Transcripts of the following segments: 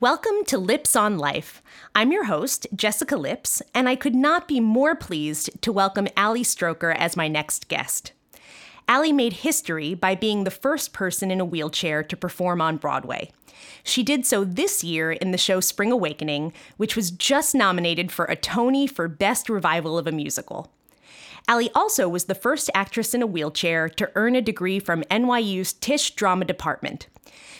Welcome to Lips on Life. I'm your host, Jessica Lips, and I could not be more pleased to welcome Ali Stroker as my next guest. Ali made history by being the first person in a wheelchair to perform on Broadway. She did so this year in the show Spring Awakening, which was just nominated for a Tony for Best Revival of a Musical. Ali also was the first actress in a wheelchair to earn a degree from NYU's Tisch Drama Department.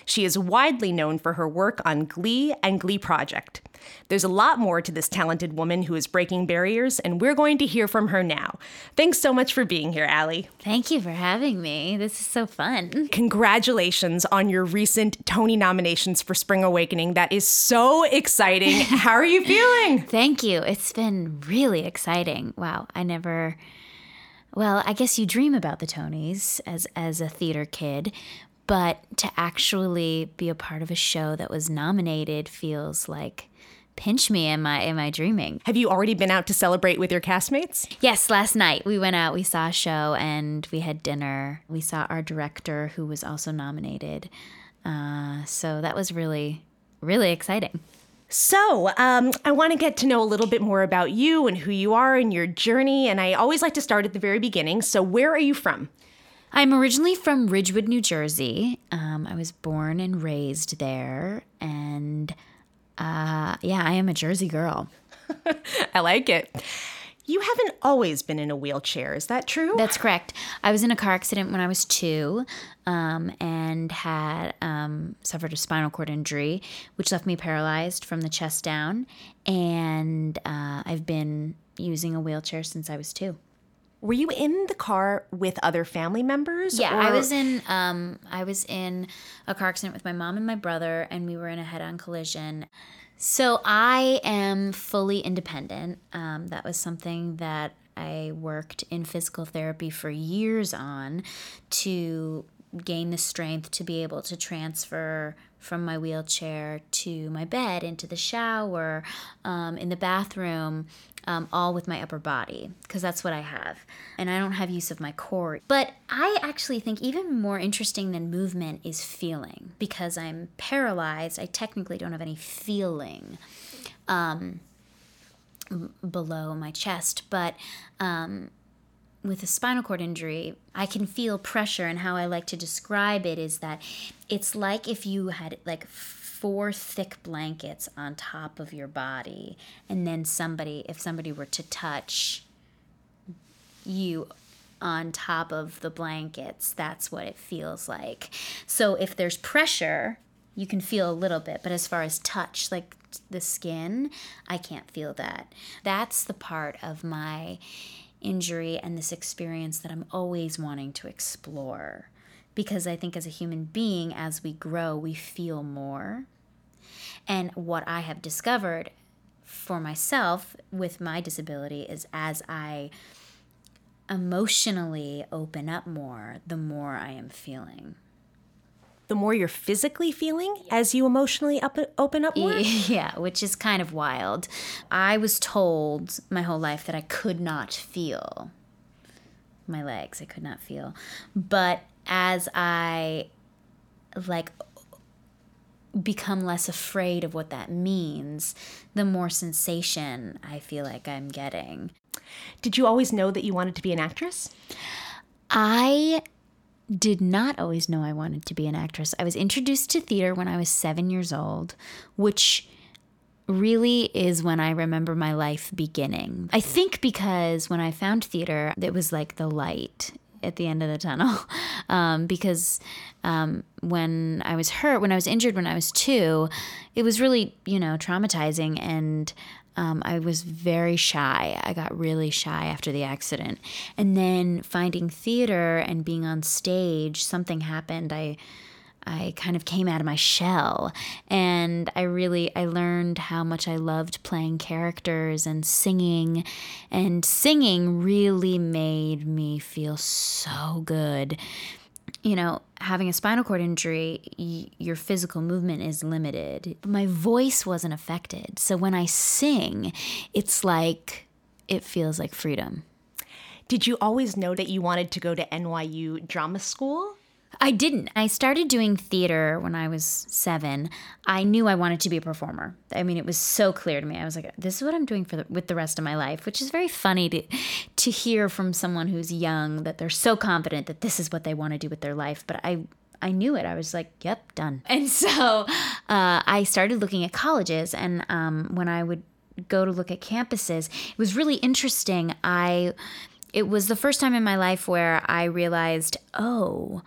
She is widely known for her work on Glee and Glee Project. There's a lot more to this talented woman who is breaking barriers, and we're going to hear from her now. Thanks so much for being here, Ali. Thank you for having me. This is so fun. Congratulations on your recent Tony nominations for Spring Awakening. That is so exciting. How are you feeling? Thank you. It's been really exciting. Wow, I never well, I guess you dream about the Tonys as as a theater kid, but to actually be a part of a show that was nominated feels like pinch me am i am i dreaming have you already been out to celebrate with your castmates yes last night we went out we saw a show and we had dinner we saw our director who was also nominated uh, so that was really really exciting so, um, I want to get to know a little bit more about you and who you are and your journey. And I always like to start at the very beginning. So, where are you from? I'm originally from Ridgewood, New Jersey. Um, I was born and raised there. And uh, yeah, I am a Jersey girl. I like it. You haven't always been in a wheelchair, is that true? That's correct. I was in a car accident when I was two um, and had um, suffered a spinal cord injury, which left me paralyzed from the chest down. And uh, I've been using a wheelchair since I was two. Were you in the car with other family members? Yeah, or? I was in. Um, I was in a car accident with my mom and my brother, and we were in a head-on collision. So I am fully independent. Um, that was something that I worked in physical therapy for years on to gain the strength to be able to transfer from my wheelchair to my bed, into the shower, um, in the bathroom, um, all with my upper body, because that's what I have. And I don't have use of my core. But I actually think even more interesting than movement is feeling, because I'm paralyzed. I technically don't have any feeling. Um, below my chest, but um, with a spinal cord injury, I can feel pressure, and how I like to describe it is that it's like if you had like four thick blankets on top of your body. And then somebody if somebody were to touch you on top of the blankets that's what it feels like. So if there's pressure you can feel a little bit but as far as touch like the skin i can't feel that. That's the part of my injury and this experience that i'm always wanting to explore because I think as a human being, as we grow, we feel more. And what I have discovered for myself with my disability is as I emotionally open up more, the more I am feeling. The more you're physically feeling as you emotionally up, open up more? Yeah, which is kind of wild. I was told my whole life that I could not feel my legs, I could not feel. But as I like become less afraid of what that means, the more sensation I feel like I'm getting. Did you always know that you wanted to be an actress? I did not always know I wanted to be an actress. I was introduced to theater when I was seven years old, which really is when I remember my life beginning. I think because when I found theater, it was like the light at the end of the tunnel um, because um, when I was hurt, when I was injured when I was two, it was really, you know, traumatizing. And um, I was very shy. I got really shy after the accident. And then finding theater and being on stage, something happened. I I kind of came out of my shell and I really I learned how much I loved playing characters and singing and singing really made me feel so good. You know, having a spinal cord injury, y- your physical movement is limited. My voice wasn't affected. So when I sing, it's like it feels like freedom. Did you always know that you wanted to go to NYU drama school? I didn't. I started doing theater when I was seven. I knew I wanted to be a performer. I mean, it was so clear to me. I was like, "This is what I'm doing for the, with the rest of my life," which is very funny to to hear from someone who's young that they're so confident that this is what they want to do with their life. But I I knew it. I was like, "Yep, done." And so uh, I started looking at colleges, and um, when I would go to look at campuses, it was really interesting. I it was the first time in my life where I realized, oh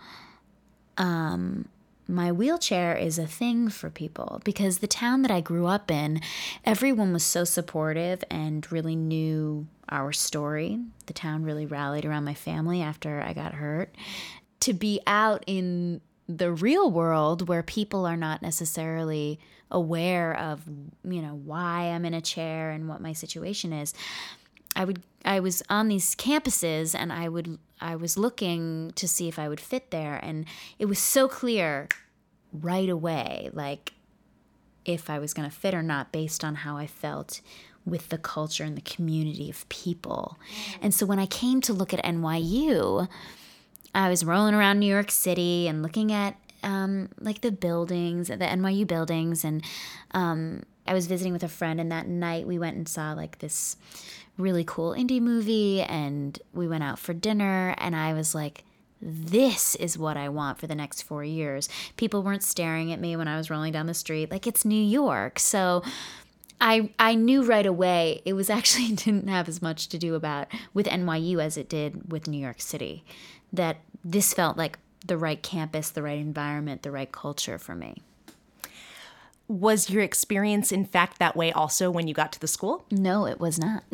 um, my wheelchair is a thing for people because the town that I grew up in, everyone was so supportive and really knew our story. The town really rallied around my family after I got hurt. To be out in the real world where people are not necessarily aware of, you know, why I'm in a chair and what my situation is. I would I was on these campuses and I would I was looking to see if I would fit there and it was so clear right away like if I was going to fit or not based on how I felt with the culture and the community of people. And so when I came to look at NYU, I was rolling around New York City and looking at um, like the buildings, the NYU buildings, and um, I was visiting with a friend, and that night we went and saw like this really cool indie movie and we went out for dinner and I was like this is what I want for the next 4 years. People weren't staring at me when I was rolling down the street like it's New York. So I I knew right away it was actually didn't have as much to do about with NYU as it did with New York City. That this felt like the right campus, the right environment, the right culture for me. Was your experience, in fact, that way also when you got to the school? No, it was not.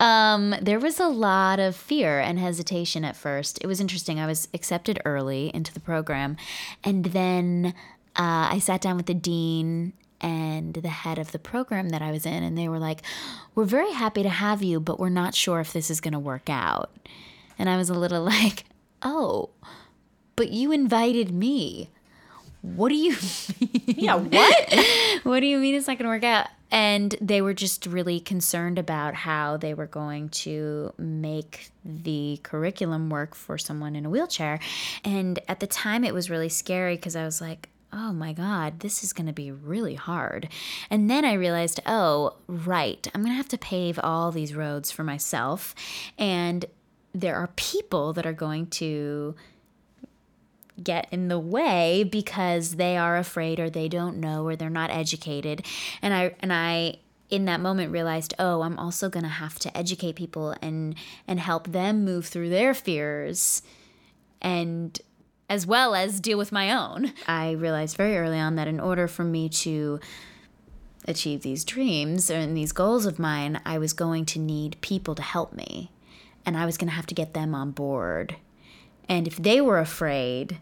um, there was a lot of fear and hesitation at first. It was interesting. I was accepted early into the program, and then uh, I sat down with the dean and the head of the program that I was in, and they were like, We're very happy to have you, but we're not sure if this is going to work out. And I was a little like, Oh, but you invited me what do you mean? Yeah, what? what do you mean it's not going to work out? And they were just really concerned about how they were going to make the curriculum work for someone in a wheelchair. And at the time, it was really scary because I was like, oh my God, this is going to be really hard. And then I realized, oh, right, I'm going to have to pave all these roads for myself. And there are people that are going to get in the way because they are afraid or they don't know or they're not educated. And I and I in that moment realized, "Oh, I'm also going to have to educate people and and help them move through their fears and as well as deal with my own." I realized very early on that in order for me to achieve these dreams and these goals of mine, I was going to need people to help me. And I was going to have to get them on board. And if they were afraid,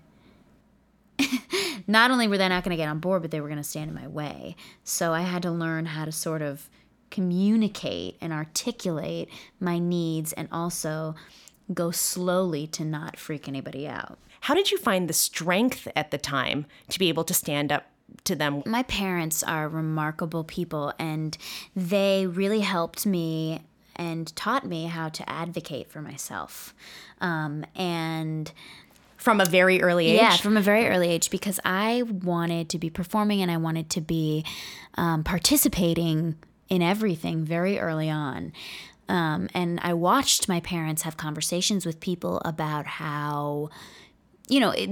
not only were they not going to get on board, but they were going to stand in my way. So I had to learn how to sort of communicate and articulate my needs and also go slowly to not freak anybody out. How did you find the strength at the time to be able to stand up to them? My parents are remarkable people and they really helped me and taught me how to advocate for myself. Um, and from a very early age? Yeah, from a very early age because I wanted to be performing and I wanted to be um, participating in everything very early on. Um, and I watched my parents have conversations with people about how, you know, it,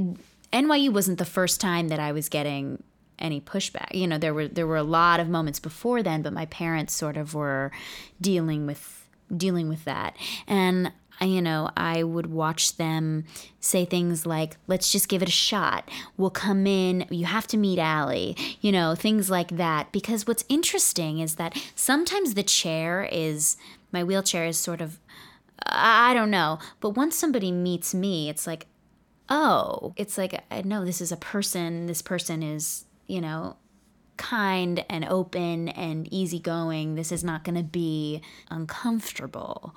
NYU wasn't the first time that I was getting any pushback. You know, there were there were a lot of moments before then, but my parents sort of were dealing with dealing with that. And you know, I would watch them say things like, let's just give it a shot. We'll come in. You have to meet Ali, you know, things like that. Because what's interesting is that sometimes the chair is, my wheelchair is sort of, I don't know. But once somebody meets me, it's like, oh, it's like, know this is a person. This person is, you know, kind and open and easygoing. This is not going to be uncomfortable.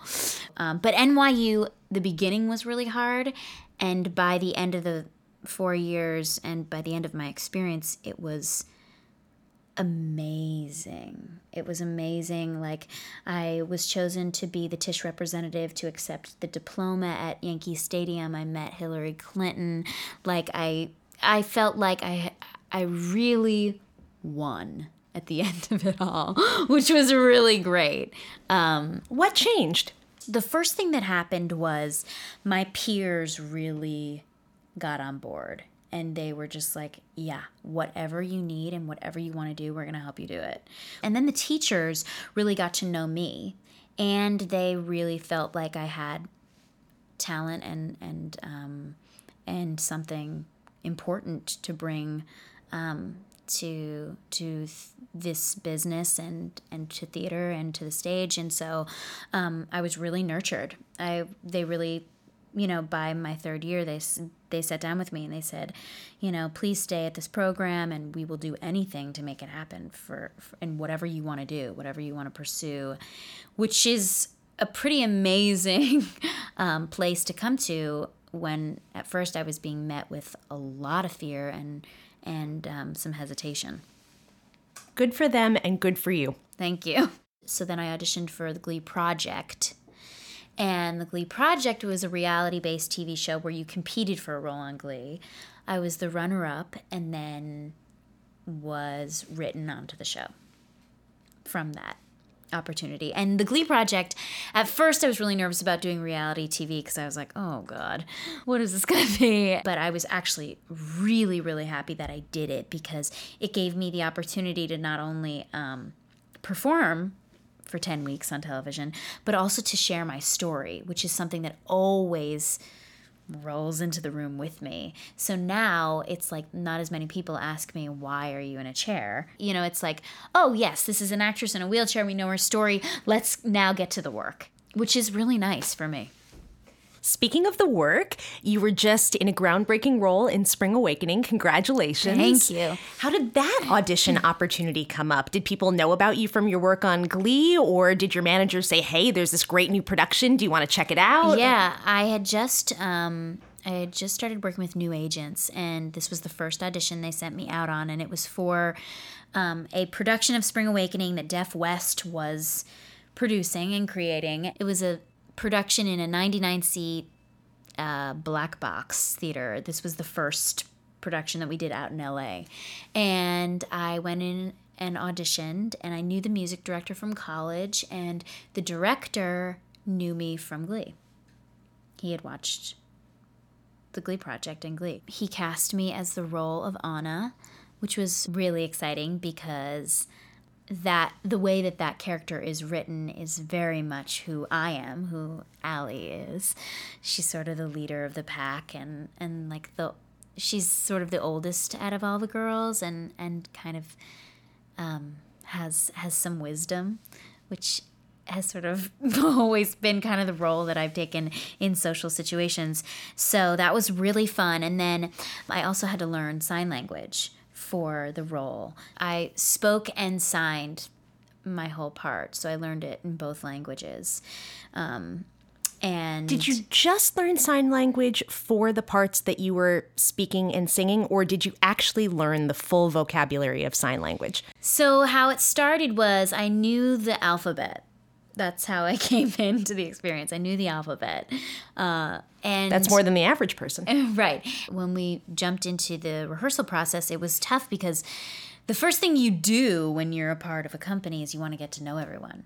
Um, but NYU, the beginning was really hard. And by the end of the four years and by the end of my experience, it was amazing. It was amazing. Like, I was chosen to be the Tisch representative to accept the diploma at Yankee Stadium. I met Hillary Clinton. Like, I, I felt like I, I really won at the end of it all, which was really great. Um, what changed? The first thing that happened was my peers really got on board and they were just like, yeah, whatever you need and whatever you want to do, we're going to help you do it. And then the teachers really got to know me and they really felt like I had talent and and um, and something important to bring um, to to th- this business and and to theater and to the stage. And so um, I was really nurtured. I they really you know by my third year they they sat down with me and they said you know please stay at this program and we will do anything to make it happen for, for and whatever you want to do whatever you want to pursue which is a pretty amazing um, place to come to when at first I was being met with a lot of fear and and um, some hesitation. Good for them and good for you. Thank you. So then I auditioned for the Glee Project. And the Glee Project was a reality based TV show where you competed for a role on Glee. I was the runner up and then was written onto the show from that opportunity. And the Glee Project, at first I was really nervous about doing reality TV because I was like, oh God, what is this going to be? But I was actually really, really happy that I did it because it gave me the opportunity to not only um, perform for 10 weeks on television, but also to share my story, which is something that always rolls into the room with me. So now it's like not as many people ask me, Why are you in a chair? You know, it's like, Oh, yes, this is an actress in a wheelchair. We know her story. Let's now get to the work, which is really nice for me. Speaking of the work, you were just in a groundbreaking role in Spring Awakening. Congratulations. Thank you. How did that audition opportunity come up? Did people know about you from your work on Glee, or did your manager say, hey, there's this great new production? Do you want to check it out? Yeah, I had just. Um, I had just started working with new agents, and this was the first audition they sent me out on, and it was for um, a production of Spring Awakening that Deaf West was producing and creating. It was a production in a 99 seat uh, black box theater. This was the first production that we did out in LA. And I went in and auditioned, and I knew the music director from college, and the director knew me from Glee. He had watched the Glee Project and Glee. He cast me as the role of Anna, which was really exciting because that the way that that character is written is very much who I am, who Ali is. She's sort of the leader of the pack and and like the she's sort of the oldest out of all the girls and and kind of um, has has some wisdom, which has sort of always been kind of the role that I've taken in social situations. So that was really fun. And then I also had to learn sign language for the role. I spoke and signed my whole part, so I learned it in both languages. Um, and did you just learn sign language for the parts that you were speaking and singing, or did you actually learn the full vocabulary of sign language? So, how it started was I knew the alphabet that's how I came into the experience. I knew the alphabet, uh, and that's more than the average person, right? When we jumped into the rehearsal process, it was tough because the first thing you do when you're a part of a company is you want to get to know everyone.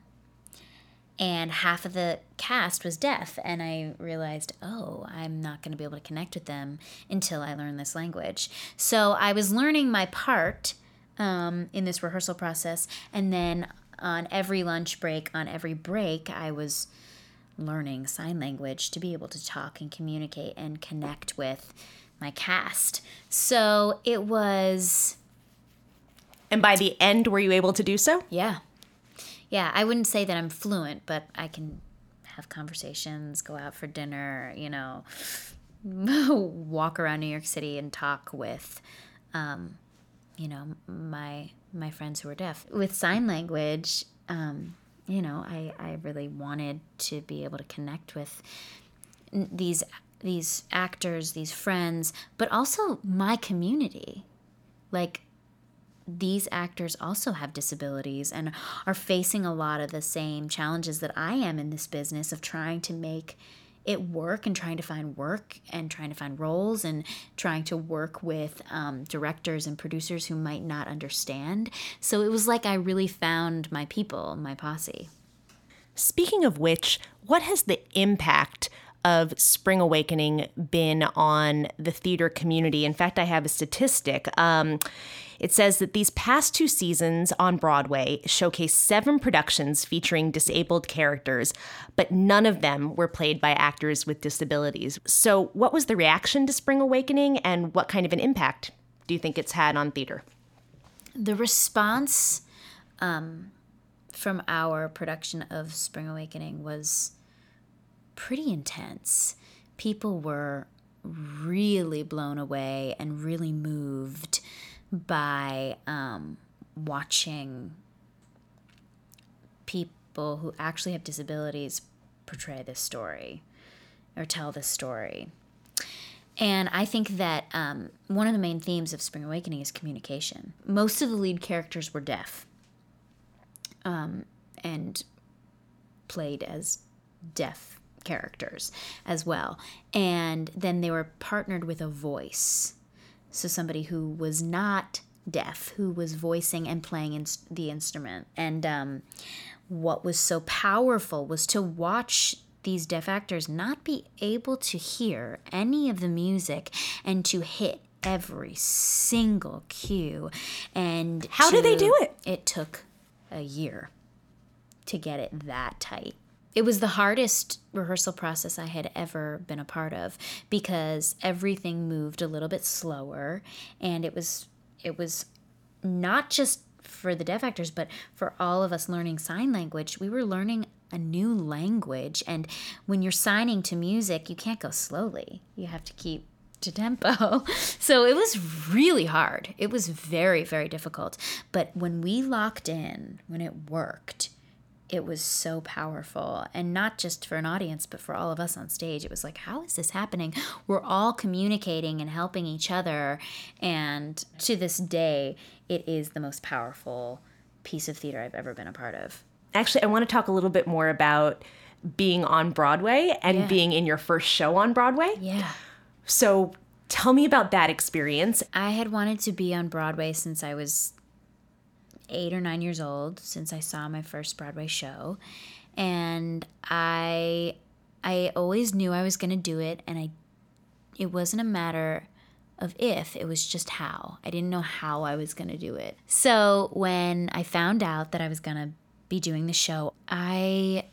And half of the cast was deaf, and I realized, oh, I'm not going to be able to connect with them until I learn this language. So I was learning my part um, in this rehearsal process, and then on every lunch break, on every break, I was learning sign language to be able to talk and communicate and connect with my cast. So it was. And by the end, were you able to do so? Yeah. Yeah, I wouldn't say that I'm fluent, but I can have conversations, go out for dinner, you know, walk around New York City and talk with, um, you know, my my friends who are deaf. With sign language, um, you know, I, I really wanted to be able to connect with these these actors, these friends, but also my community. Like these actors also have disabilities and are facing a lot of the same challenges that I am in this business of trying to make it work and trying to find work and trying to find roles and trying to work with um, directors and producers who might not understand. So it was like I really found my people, my posse. Speaking of which, what has the impact of Spring Awakening been on the theater community? In fact, I have a statistic. Um, it says that these past two seasons on Broadway showcase seven productions featuring disabled characters, but none of them were played by actors with disabilities. So, what was the reaction to Spring Awakening, and what kind of an impact do you think it's had on theater? The response um, from our production of Spring Awakening was pretty intense. People were really blown away and really moved by um, watching people who actually have disabilities portray this story or tell this story. And I think that um, one of the main themes of Spring Awakening is communication. Most of the lead characters were deaf um, and played as deaf characters as well. And then they were partnered with a voice so somebody who was not deaf, who was voicing and playing in the instrument. And um, what was so powerful was to watch these deaf actors not be able to hear any of the music and to hit every single cue. And how to, did they do it? It took a year to get it that tight it was the hardest rehearsal process I had ever been a part of because everything moved a little bit slower and it was it was not just for the deaf actors but for all of us learning sign language we were learning a new language and when you're signing to music you can't go slowly you have to keep to tempo. So it was really hard. It was very, very difficult. But when we locked in, when it worked, it was so powerful. And not just for an audience but for all of us on stage. It was like how is this happening? We're all communicating and helping each other. And to this day it is the most powerful piece of theater i've ever been a part of. Actually i want to talk a little bit more about being on broadway and yeah. being in your first show on broadway. Yeah. So tell me about that experience. I had wanted to be on broadway since i was eight or nine years old since I saw my first Broadway show, and I I always knew I was going to do it, and I it wasn't a matter of if, it was just how. I didn't know how I was going to do it. So when I found out that I was going to be doing the show, I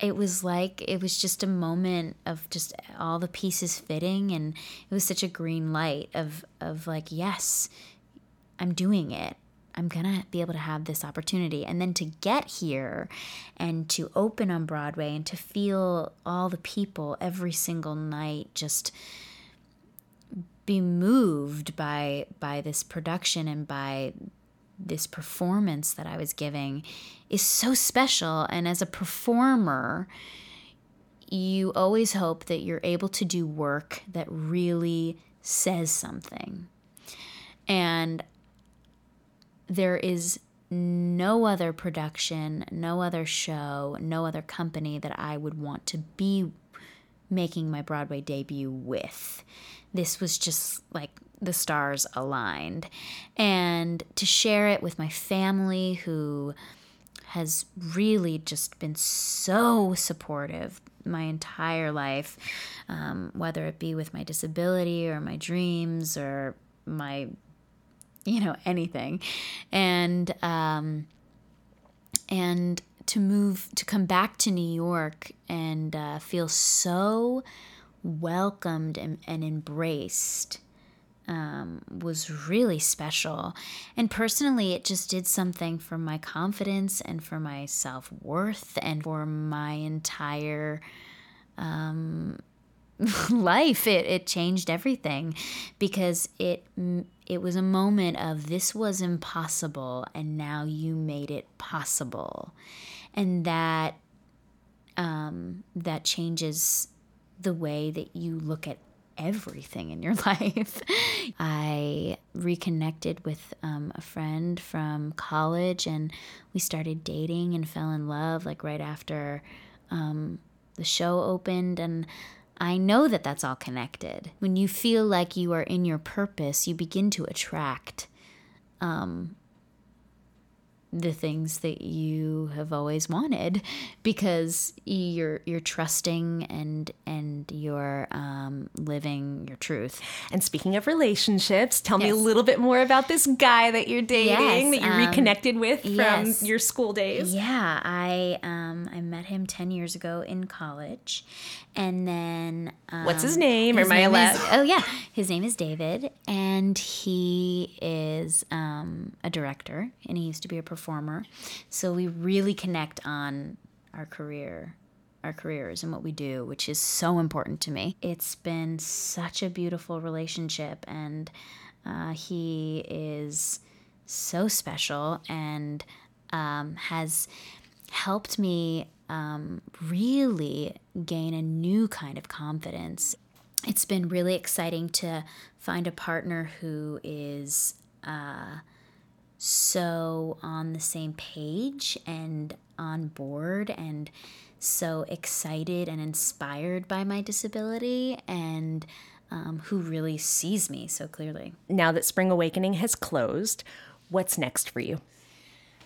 it was like it was just a moment of just all the pieces fitting and it was such a green light of of like yes i'm doing it I'm going to be able to have this opportunity. And then to get here and to open on Broadway and to feel all the people every single night just be moved by by this production and by this performance that I was giving is so special and as a performer you always hope that you're able to do work that really says something. And there is no other production, no other show, no other company that I would want to be making my Broadway debut with. This was just like the stars aligned. And to share it with my family, who has really just been so supportive my entire life, um, whether it be with my disability or my dreams or my you know anything and um and to move to come back to new york and uh, feel so welcomed and, and embraced um, was really special. And personally, it just did something for my confidence and for my self worth and for my entire um, life. It, it changed everything because it it was a moment of this was impossible and now you made it possible and that um, that changes the way that you look at everything in your life. I reconnected with um, a friend from college and we started dating and fell in love like right after um, the show opened. And I know that that's all connected. When you feel like you are in your purpose, you begin to attract um, the things that you have always wanted because you're you're trusting and and you're um, living your truth. And speaking of relationships, tell yes. me a little bit more about this guy that you're dating yes, that you um, reconnected with from yes. your school days. Yeah, I um, I met him ten years ago in college, and then um, what's his name? His Am I allowed? Is, oh yeah, his name is David, and he is um, a director, and he used to be a performer. So we really connect on our career our careers and what we do, which is so important to me. It's been such a beautiful relationship, and uh, he is so special and um, has helped me um, really gain a new kind of confidence. It's been really exciting to find a partner who is. Uh, so on the same page and on board and so excited and inspired by my disability and um, who really sees me so clearly. Now that Spring Awakening has closed, what's next for you?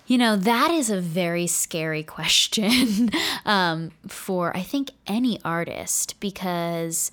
You know, that is a very scary question um, for, I think, any artist because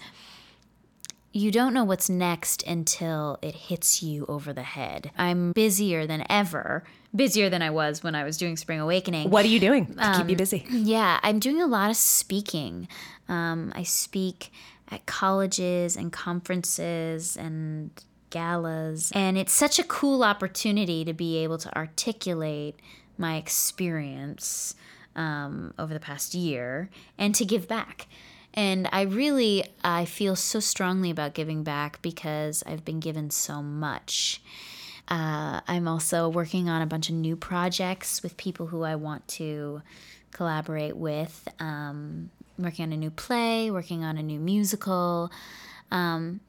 you don't know what's next until it hits you over the head. I'm busier than ever, busier than I was when I was doing Spring Awakening. What are you doing to um, keep you um, busy? Yeah, I'm doing a lot of speaking. Um, I speak at colleges and conferences and galas, and it's such a cool opportunity to be able to articulate my experience um, over the past year and to give back. And I really I feel so strongly about giving back because I've been given so much. Uh, I'm also working on a bunch of new projects with people who I want to collaborate with. Um, working on a new play, working on a new musical, um,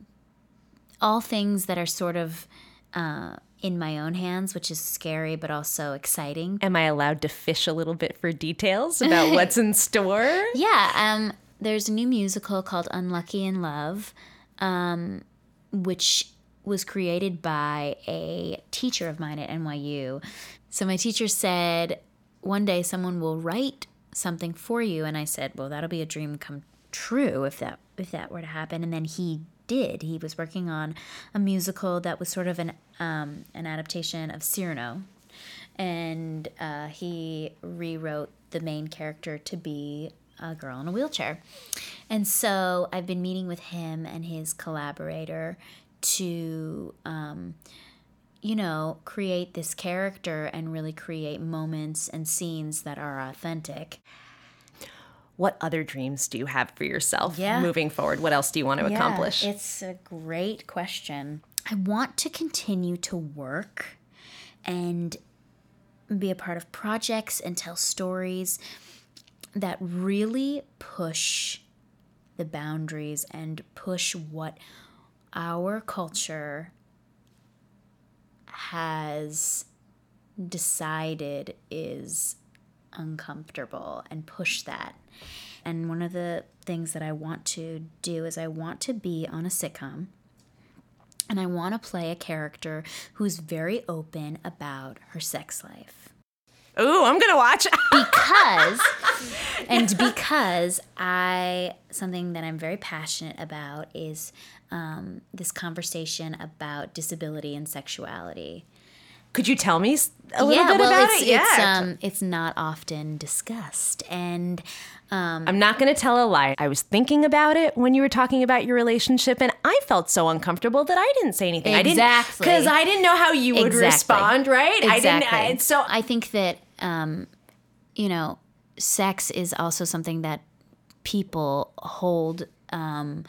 all things that are sort of uh, in my own hands, which is scary but also exciting. Am I allowed to fish a little bit for details about what's in store? Yeah, um, there's a new musical called Unlucky in Love, um, which was created by a teacher of mine at NYU. So my teacher said, one day someone will write something for you, and I said, well, that'll be a dream come true if that if that were to happen. And then he did. He was working on a musical that was sort of an um, an adaptation of Cyrano, and uh, he rewrote the main character to be a girl in a wheelchair. And so I've been meeting with him and his collaborator to, um, you know, create this character and really create moments and scenes that are authentic. What other dreams do you have for yourself yeah. moving forward? What else do you want to yeah, accomplish? It's a great question. I want to continue to work and be a part of projects and tell stories that really push the boundaries and push what our culture has decided is uncomfortable and push that. And one of the things that I want to do is I want to be on a sitcom and I want to play a character who's very open about her sex life. Ooh, I'm gonna watch. because, and because I, something that I'm very passionate about is um, this conversation about disability and sexuality. Could you tell me a little yeah, bit well, about it's, it? Yeah, it's, um, it's not often discussed, and um, I'm not going to tell a lie. I was thinking about it when you were talking about your relationship, and I felt so uncomfortable that I didn't say anything. I didn't exactly, because I, I, didn't know how you would exactly. respond. Right? Exactly. I didn't. I, so I think that um, you know, sex is also something that people hold um,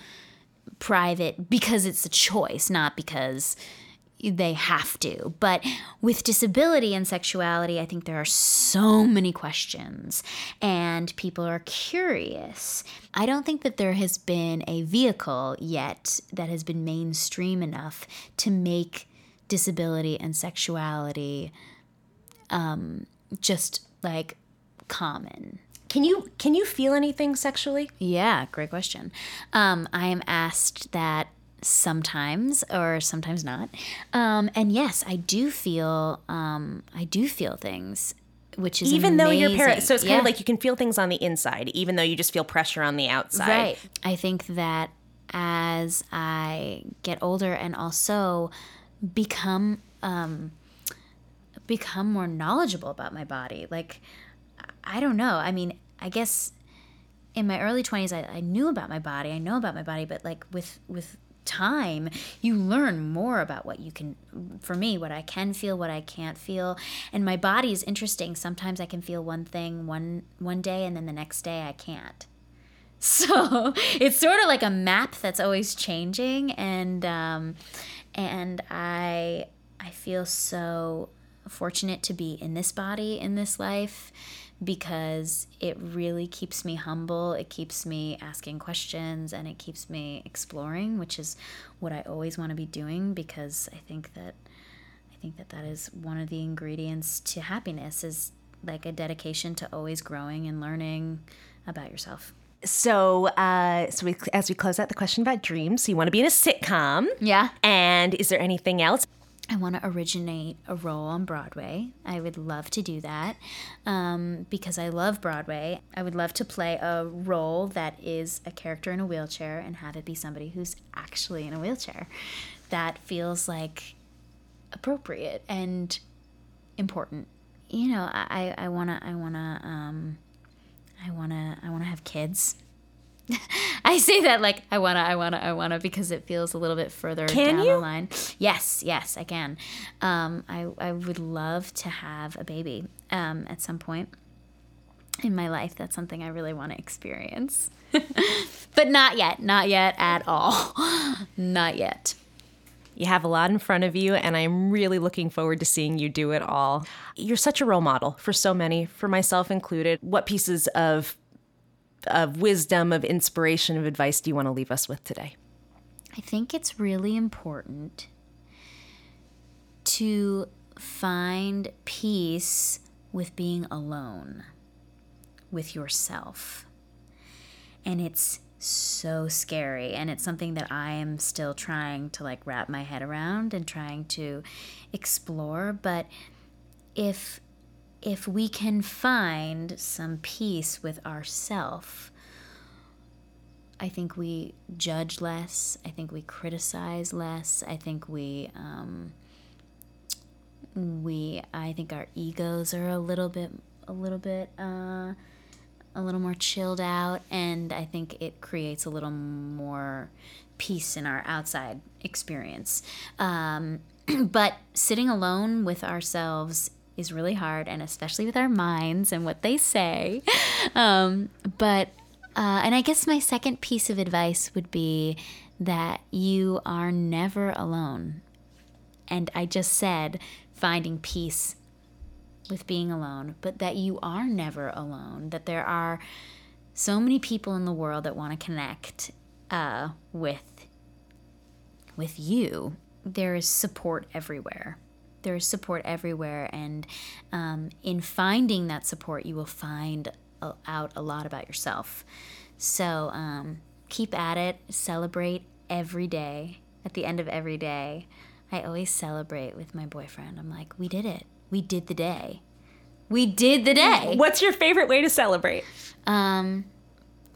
private because it's a choice, not because they have to. But with disability and sexuality, I think there are so many questions and people are curious. I don't think that there has been a vehicle yet that has been mainstream enough to make disability and sexuality um, just like common. Can you can you feel anything sexually? Yeah, great question. Um, I am asked that sometimes or sometimes not. Um, and yes, I do feel um, I do feel things, which is even though you're amazing. parent, so it's kind Yeah. of like you can feel things on the inside, even though you just feel pressure on the outside. Right. I think that as I get older and also become um, become more knowledgeable about my body, like I don't know. I mean, I guess in my early 20s I, I knew about my body i know about my body but like with with time you learn more about what you can for me what i can feel what i can't feel. And my body is interesting. Sometimes i can feel one thing one one day and then the next day i can't. So it's sort of like a map that's always changing and um, and i i feel so fortunate to be in this body in this life because it really keeps me humble it keeps me asking questions and it keeps me exploring which is what i always want to be doing because i think that i think that that is one of the ingredients to happiness is like a dedication to always growing and learning about yourself So, uh, so we, as we close out the question about dreams, so you want to be in a sitcom. yeah And is there anything else? I want to originate a role on Broadway. I would love to do that um, because I love Broadway. I would love to play a role that is a character in a wheelchair and have it be somebody who's actually in a wheelchair. That feels like appropriate and important. You know, I, I wanna I wanna um, I wanna I wanna have kids. I say that like I wanna, I wanna, I wanna because it feels a little bit further Can down you? the line. Yes, yes, I can. Um, I I would love to have a baby um, at some point in my life. That's something I really want to experience, but not yet, not yet at all, not yet. You have a lot in front of you, and I'm really looking forward to seeing you do it all. You're such a role model for so many, for myself included. What pieces of of wisdom, of inspiration, of advice do you want to leave us with today? I think it's really important to find peace with being alone with yourself. And it's so scary and it's something that I am still trying to like wrap my head around and trying to explore, but if if we can find some peace with ourself, I think we judge less. I think we criticize less. I think we, um, we, I think our egos are a little bit, a little bit, uh, a little more chilled out, and I think it creates a little more peace in our outside experience. Um, but sitting alone with ourselves is really hard, and especially with our minds and what they say. Um, but uh, and I guess my second piece of advice would be that you are never alone. And I just said finding peace with being alone, but that you are never alone, that there are so many people in the world that want to connect uh, with with you. There is support everywhere. There is support everywhere, and um, in finding that support, you will find a- out a lot about yourself. So um, keep at it. Celebrate every day. At the end of every day, I always celebrate with my boyfriend. I'm like, we did it. We did the day. We did the day. What's your favorite way to celebrate? Um,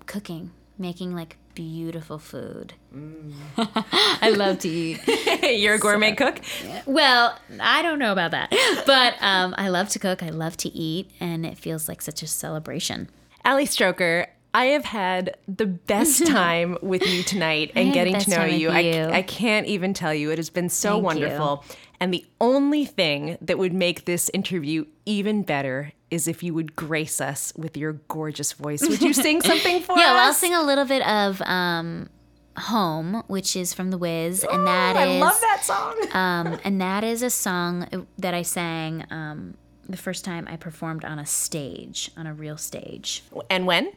cooking, making like beautiful food. I love to eat. You're a gourmet cook. Well, I don't know about that, but um, I love to cook. I love to eat, and it feels like such a celebration. Ali Stroker, I have had the best time with you tonight and getting to know with you. I. I can't even tell you. It has been so Thank you. wonderful. And the only thing that would make this interview even better is if you would grace us with your gorgeous voice. Would you sing something for us? Yeah, well, I'll sing a little bit of um, Home, which is from The Wiz, and that Oh, I love that song. um, and that is a song that I sang um, the first time I performed on a stage, on a real stage, and when?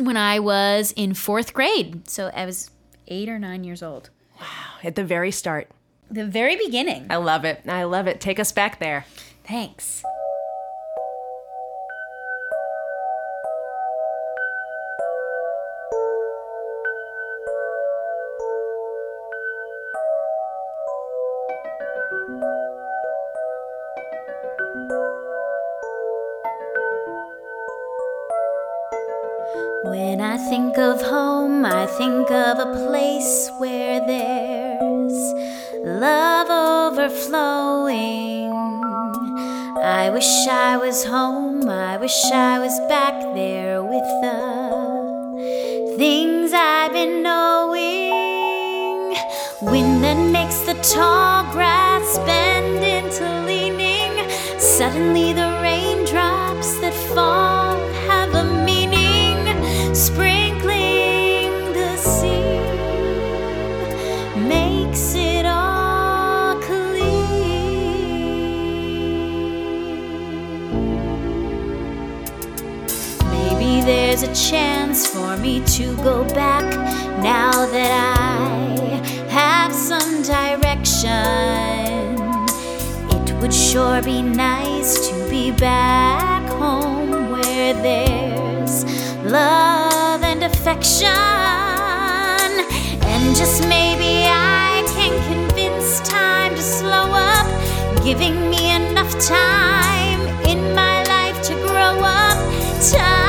when I was in fourth grade. So I was eight or nine years old. Wow! At the very start. The very beginning. I love it. I love it. Take us back there. Thanks. Think of a place where there's love overflowing. I wish I was home, I wish I was back there with the things I've been knowing. Wind that makes the tall a chance for me to go back now that I have some direction. It would sure be nice to be back home where there's love and affection. And just maybe I can convince time to slow up, giving me enough time in my life to grow up. Time